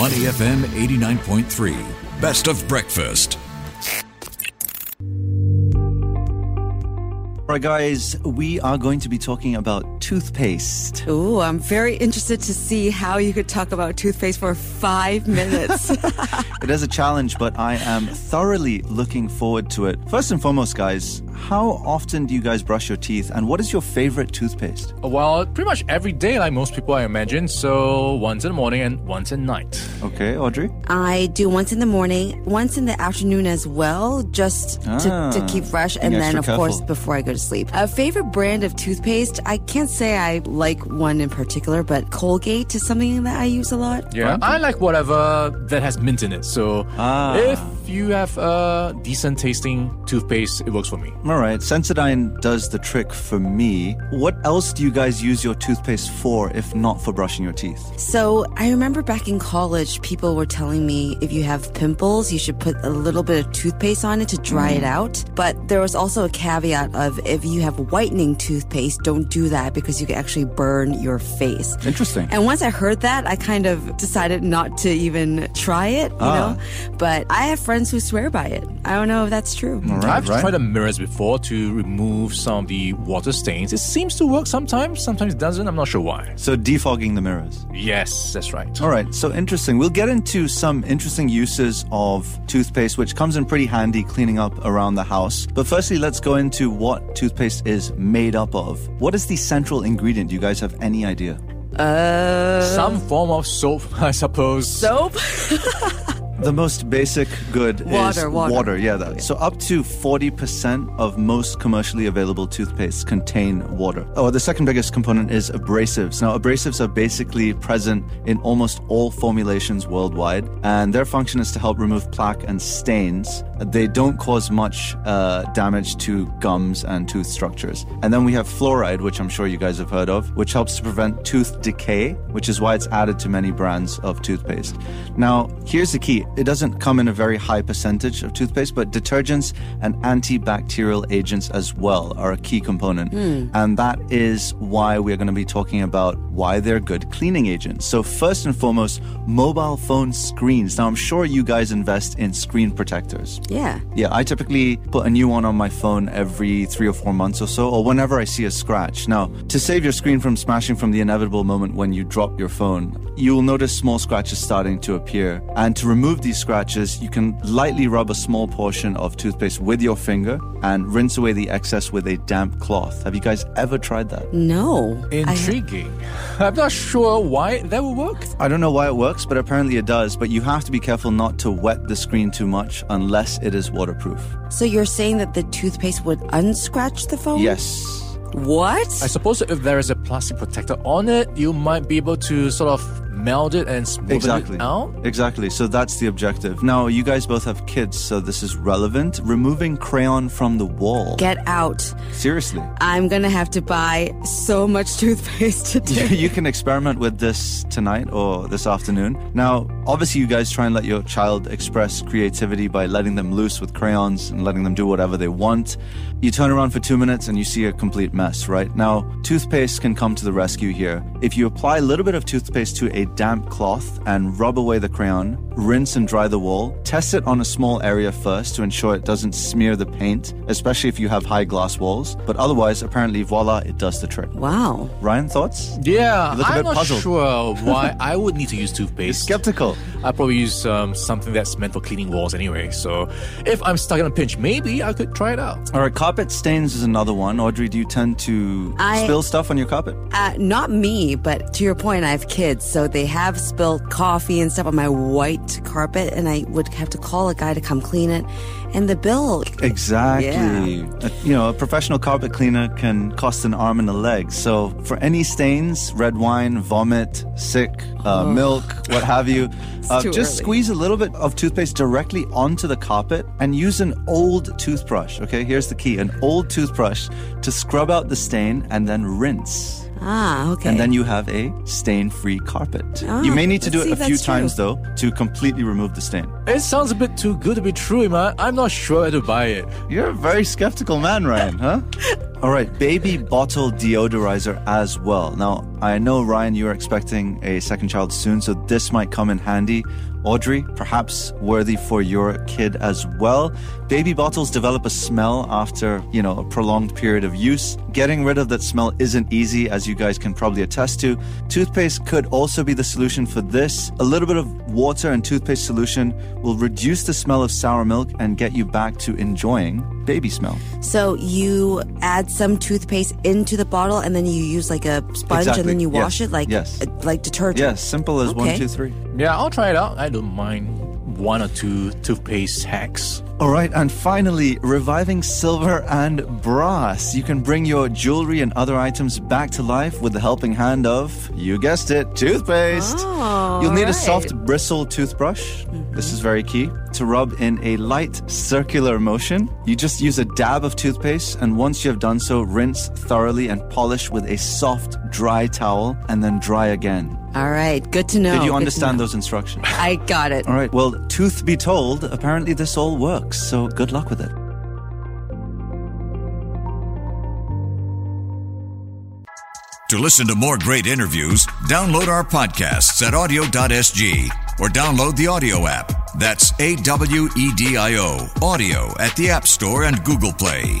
Money FM 89.3. Best of breakfast. All right, guys, we are going to be talking about toothpaste. Oh, I'm very interested to see how you could talk about toothpaste for five minutes. It is a challenge, but I am thoroughly looking forward to it. First and foremost, guys, how often do you guys brush your teeth and what is your favorite toothpaste? Well, pretty much every day, like most people, I imagine. So once in the morning and once at night. Okay, Audrey? I do once in the morning, once in the afternoon as well, just Ah, to, to keep fresh, and then, extra of course, before I go to sleep. A favorite brand of toothpaste, I can't say I like one in particular, but Colgate is something that I use a lot. Yeah, I like whatever that has mint in it. So Ah. if you have a decent tasting toothpaste, it works for me. All right, Sensodyne does the trick for me. What else do you guys use your toothpaste for if not for brushing your teeth? So I remember back in college, people were telling me if you have pimples, you should put a little bit of toothpaste on it to dry it out. But there was also a caveat of if you have whitening toothpaste, don't do that because you can actually burn your face. Interesting. And once I heard that, I kind of decided not to even try it, you Ah. know? But I have friends who swear by it. I don't know if that's true. All right, I've right? tried the mirrors before to remove some of the water stains. It seems to work sometimes, sometimes it doesn't. I'm not sure why. So defogging the mirrors. Yes, that's right. All right, so interesting. We'll get into some interesting uses of toothpaste, which comes in pretty handy cleaning up around the house. But firstly, let's go into what toothpaste is made up of. What is the central ingredient? Do you guys have any idea? Uh, Some form of soap, I suppose. soap? The most basic good is Water, water. Yeah, that. So up to 40% of most commercially available toothpastes contain water. Oh, the second biggest component is abrasives. Now, abrasives are basically present in almost all formulations worldwide, and their function is to help remove plaque and stains. They don't cause much uh, damage to gums and tooth structures. And then we have fluoride, which I'm sure you guys have heard of, which helps to prevent tooth decay, which is why it's added to many brands of toothpaste. Now, here's the key it doesn't come in a very high percentage of toothpaste, but detergents and antibacterial agents as well are a key component. Hmm. And that is why we're going to be talking about why they're good cleaning agents. So, first and foremost, mobile phone screens. Now, I'm sure you guys invest in screen protectors. Yeah. Yeah, I typically put a new one on my phone every three or four months or so, or whenever I see a scratch. Now, to save your screen from smashing from the inevitable moment when you drop your phone, you will notice small scratches starting to appear. And to remove these scratches, you can lightly rub a small portion of toothpaste with your finger and rinse away the excess with a damp cloth. Have you guys ever tried that? No. I- Intriguing. I'm not sure why that would work. I don't know why it works, but apparently it does. But you have to be careful not to wet the screen too much unless it is waterproof. so you're saying that the toothpaste would unscratch the phone? Yes. What? I suppose if there is a plastic protector on it, you might be able to sort of meld it and smooth Exactly. it out. Exactly. So that's the objective. Now, you guys both have kids, so this is relevant. Removing crayon from the wall. Get out. Seriously. I'm gonna have to buy so much toothpaste today. you can experiment with this tonight or this afternoon. Now, obviously, you guys try and let your child express creativity by letting them loose with crayons and letting them do whatever they want. You turn around for two minutes and you see a complete mess, right? Now, toothpaste can come to the rescue here. If you apply a little bit of toothpaste to a damp cloth and rub away the crayon, rinse and dry the wall, test it on a small area first to ensure it doesn't smear the paint, especially if you have high glass walls. But otherwise, apparently, voila, it does the trick. Wow. Ryan, thoughts? Yeah, You look a I'm bit not puzzled. sure why I would need to use toothpaste. Skeptical. I probably use um, something that's meant for cleaning walls anyway. So if I'm stuck in a pinch, maybe I could try it out. All right, carpet stains is another one. Audrey, do you tend to I- spill stuff on your carpet? Uh, not me, but to your point, I have kids, so they have spilled coffee and stuff on my white carpet, and I would have to call a guy to come clean it. And the bill, Exactly. Uh, you know, a professional carpet cleaner can cost an arm and a leg. So for any stains, red wine, vomit, sick, uh, milk, what have you, uh, too just early. squeeze a little bit of toothpaste directly onto the carpet and use an old toothbrush. Okay, here's the key an old toothbrush to scrub out the stain and then rinse. ah, okay. And then you have a stain-free carpet. Ah, you may need to do it a few that's true. times though to completely remove the stain. It sounds a bit too good to be true, man. I'm not sure how to buy it. You're a very skeptical man, Ryan, huh? All right, baby bottle deodorizer as well. Now, I know, Ryan, you're expecting a second child soon, so this might come in handy. Audrey, perhaps worthy for your kid as well. Baby bottles develop a smell after, you know, a prolonged period of use. Getting rid of that smell isn't easy, as you guys can probably attest to. Toothpaste could also be the solution for this. A little bit of water and toothpaste solution will reduce the smell of sour milk and get you back to enjoying baby smell. So you add some toothpaste into the bottle and then you use like a sponge Exactly. and then you Yes. wash it like Yes. uh, like detergent. Yes, simple as one, Okay. two, three. Yeah, I'll try it out. I don't mind one or two toothpaste hacks. All right, and finally, reviving silver and brass. You can bring your jewelry and other items back to life with the helping hand of, you guessed it, toothpaste. Oh, You'll need a soft bristle toothbrush. Mm-hmm. This is very key. To rub in a light circular motion, you just use a dab of toothpaste, and once you have done so, rinse thoroughly and polish with a soft, dry towel, and then dry again. All right, good to know. Did you understand those instructions? I got it. All right, well, truth be told, apparently this all works, so good luck with it. To listen to more great interviews, download our podcasts at awedio.sg or download the AWEDIO app. That's A W E D I O, AWEDIO at the App Store and Google Play.